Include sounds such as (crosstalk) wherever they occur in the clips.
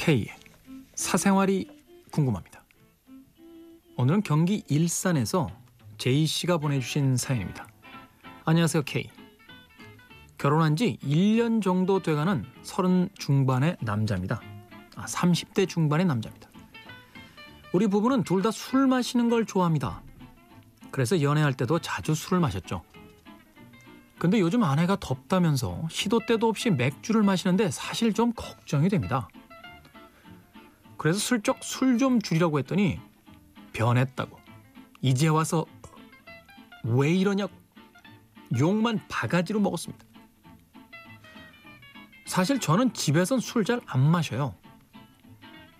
K의 사생활이 궁금합니다. 오늘은 경기 일산에서 제이 씨가 보내주신 사연입니다. 안녕하세요 K. 결혼한 지 1년 정도 돼가는 30 중반의 남자입니다. 아, 30대 중반의 남자입니다. 우리 부부는 둘 다 술 마시는 걸 좋아합니다. 그래서 연애할 때도 자주 술을 마셨죠. 근데 요즘 아내가 덥다면서 시도 때도 없이 맥주를 마시는데 사실 좀 걱정이 됩니다. 그래서 슬쩍 술 좀 줄이라고 했더니 변했다고. 이제 와서 왜 이러냐고 욕만 바가지로 먹었습니다. 사실 저는 집에선 술 잘 안 마셔요.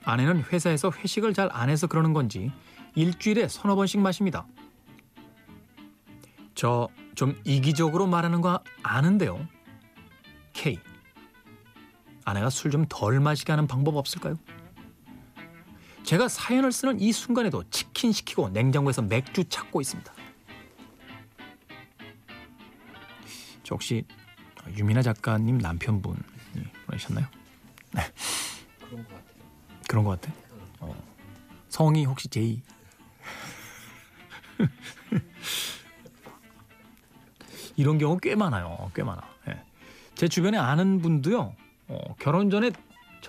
아내는 회사에서 회식을 잘 안 해서 그러는 건지 일주일에 서너 번씩 마십니다. 저 좀 이기적으로 말하는 거 아는데요. K. 아내가 술 좀 덜 마시게 하는 방법 없을까요? 제가 사연을 쓰는 이 순간에도 치킨 시키고 냉장고에서 맥주 찾고 있습니다. 저 혹시 유미나 작가님 남편분이 보내셨나요? 네. 그런 것 같아요. 그런 것 같아. 어. 성이 혹시 제이? (laughs) 이런 경우 꽤 많아요. 꽤 많아. 예. 제 주변에 아는 분도요. 어, 결혼 전에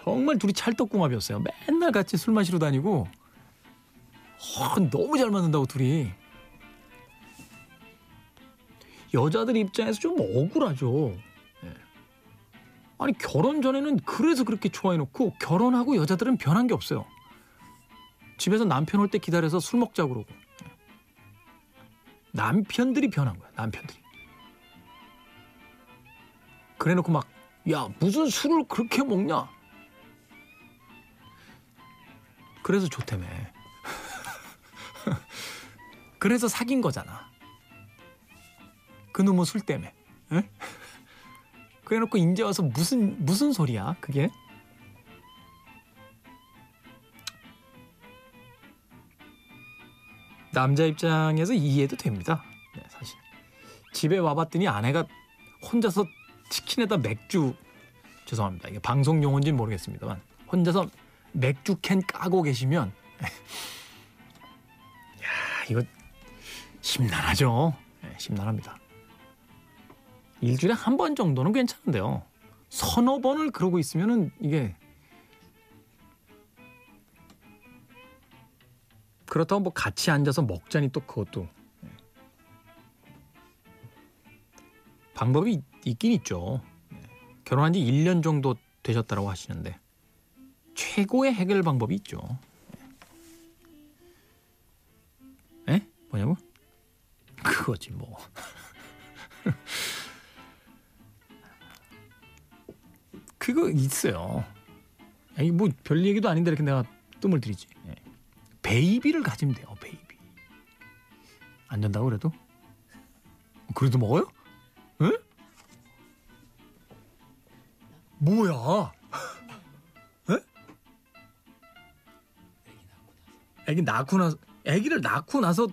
정말 둘이 찰떡궁합이었어요. 맨날 같이 술 마시러 다니고 어, 너무 잘 맞는다고 둘이. 여자들 입장에서 좀 억울하죠. 예. 아니 결혼 전에는 그래서 그렇게 좋아해놓고 결혼하고 여자들은 변한 게 없어요. 집에서 남편 올 때 기다려서 술 먹자 그러고 예. 남편들이 변한 거야. 남편들이. 그래놓고 막 야 무슨 술을 그렇게 먹냐? 그래서 좋다며. (laughs) 그래서 사귄 거잖아. 그놈의 술 때문에. 에? 그래놓고 이제 와서 무슨 무슨 소리야 그게? 남자 입장에서 이해도 됩니다. 네, 사실 집에 와봤더니 아내가 혼자서 치킨에다 맥주 죄송합니다. 이게 방송 용어인지는 모르겠습니다만 혼자서 맥주 캔 까고 계시면 (laughs) 야 이거 심란하죠. 네, 심란합니다. 일주일에 한 번 정도는 괜찮은데요. 서너 번을 그러고 있으면은 이게 그렇다고 뭐 같이 앉아서 먹자니 또 그것도 네. 방법이 있- 있긴 있죠. 네. 결혼한 지 1년 정도 되셨다고 하시는데 최고의 해결 방법이 있죠. 에? 뭐냐고? 그거지 뭐. (laughs) 그거 있어요. 아니 뭐 별 얘기도 아닌데 이렇게 내가 뜸을 들이지. 예. baby를 가지면 돼요. baby. 안 된다고 그래도? 그래도 먹어요? 에? 뭐야? 애기 낳고 나서 애기를 낳고 나서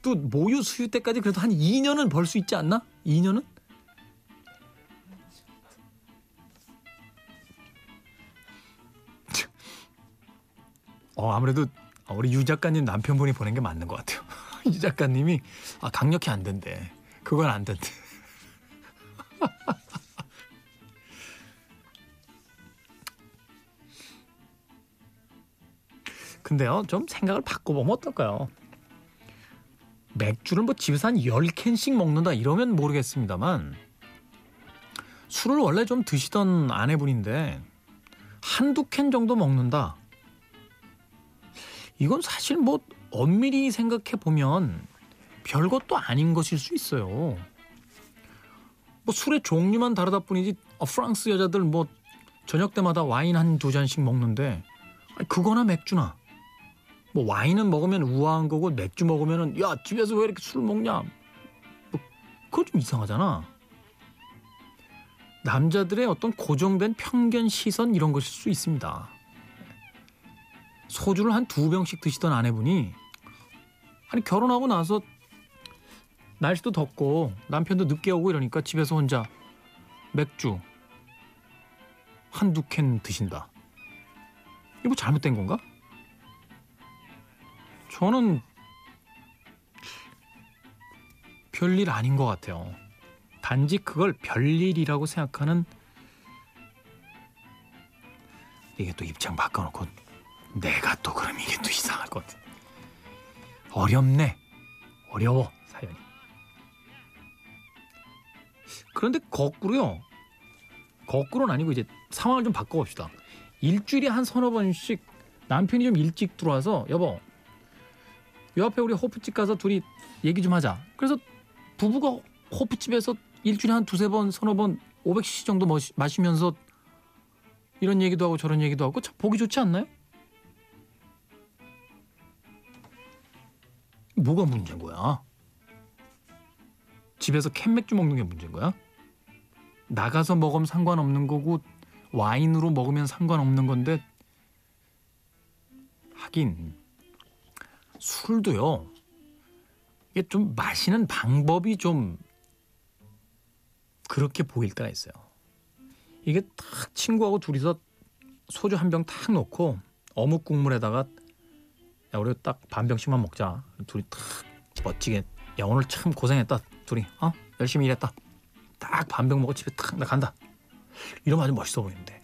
또 모유 수유 때까지 그래도 한 2년은 벌 수 있지 않나? 2년은? (laughs) 어 아무래도 우리 유 작가님 남편분이 보낸 게 맞는 것 같아요. (laughs) 유 작가님이 아 강력히 안 된대. 그건 안 된대. 근데요, 좀 생각을 바꿔보면 어떨까요? 맥주를 뭐 집에서 한 10캔씩 먹는다 이러면 모르겠습니다만 술을 원래 좀 드시던 아내분인데 한두 캔 정도 먹는다. 이건 사실 뭐 엄밀히 생각해 보면 별것도 아닌 것일 수 있어요. 뭐 술의 종류만 다르다 뿐이지 어, 프랑스 여자들 뭐 저녁 때마다 와인 한 두 잔씩 먹는데 그거나 맥주나 뭐 와인은 먹으면 우아한 거고 맥주 먹으면은 야 집에서 왜 이렇게 술 먹냐 뭐 그거 좀 이상하잖아. 남자들의 어떤 고정된 편견 시선 이런 것일 수 있습니다. 소주를 한 두 병씩 드시던 아내분이 아니 결혼하고 나서 날씨도 덥고 남편도 늦게 오고 이러니까 집에서 혼자 맥주 한두 캔 드신다. 이거 뭐 잘못된 건가? 저는 별일 아닌 것 같아요. 단지 그걸 별일이라고 생각하는 이게 또 입장 바꿔놓고 내가 또 그럼 이게 또 이상할 것 같아. 어렵네. 어려워 사연이. 그런데 거꾸로요. 거꾸로는 아니고 이제 상황을 좀 바꿔봅시다. 일주일에 한 서너 번씩 남편이 좀 일찍 들어와서 여보 요 앞에 우리 호프집 가서 둘이 얘기 좀 하자. 그래서 부부가 호프집에서 일주일에 한 두세 번 서너 번 500cc 정도 마시면서 이런 얘기도 하고 저런 얘기도 하고 참 보기 좋지 않나요? 뭐가 문제인 거야? 집에서 캔맥주 먹는 게 문제인 거야? 나가서 먹으면 상관없는 거고 와인으로 먹으면 상관없는 건데 하긴 술도요. 이게 좀 마시는 방법이 좀 그렇게 보일 때가 있어요. 이게 탁 친구하고 둘이서 소주 한 병 탁 놓고 어묵 국물에다가 야 우리 딱 반 병씩만 먹자. 둘이 탁 멋지게 야 오늘 참 고생했다. 둘이 어 열심히 일했다. 딱 반 병 먹고 집에 탁 나 간다. 이러면 아주 멋있어 보이는데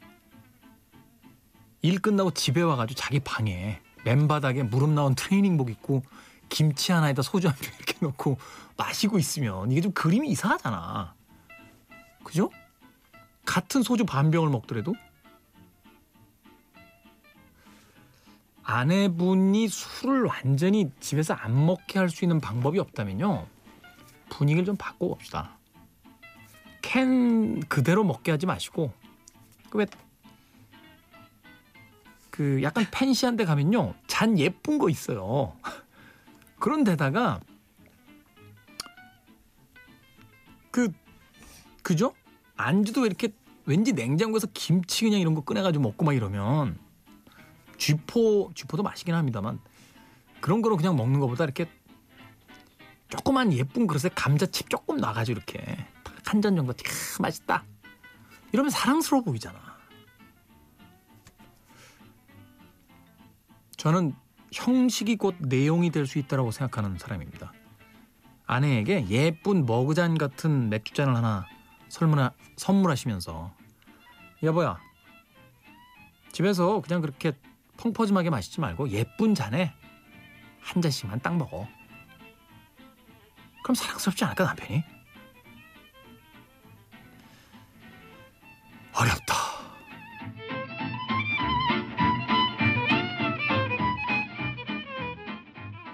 일 끝나고 집에 와가지고 자기 방에 맨바닥에 무릎 나온 트레이닝복 입고 김치 하나에다 소주 한 병 이렇게 넣고 마시고 있으면 이게 좀 그림이 이상하잖아. 그죠? 같은 소주 반 병을 먹더라도 아내분이 술을 완전히 집에서 안 먹게 할 수 있는 방법이 없다면요. 분위기를 좀 바꿔봅시다. 캔 그대로 먹게 하지 마시고 그왜 그 약간 펜시한 데 가면요. 잔 예쁜 거 있어요. (laughs) 그런 데다가 그 그죠? 안주도 이렇게 왠지 냉장고에서 김치 그냥 이런 거 꺼내 가지고 먹고 막 이러면 쥐포 쥐포도 맛있긴 합니다만 그런 거로 그냥 먹는 것보다 이렇게 조그만 예쁜 그릇에 감자칩 조금 놔가지고 이렇게 한 잔 정도 캬 맛있다 이러면 사랑스러워 보이잖아. 저는 형식이 곧 내용이 될 수 있다고 생각하는 사람입니다. 아내에게 예쁜 머그잔 같은 맥주잔을 하나 설문하, 선물하시면서 여보야 집에서 그냥 그렇게 펑퍼짐하게 마시지 말고 예쁜 잔에 한 잔씩만 딱 먹어. 그럼 사랑스럽지 않을까 남편이?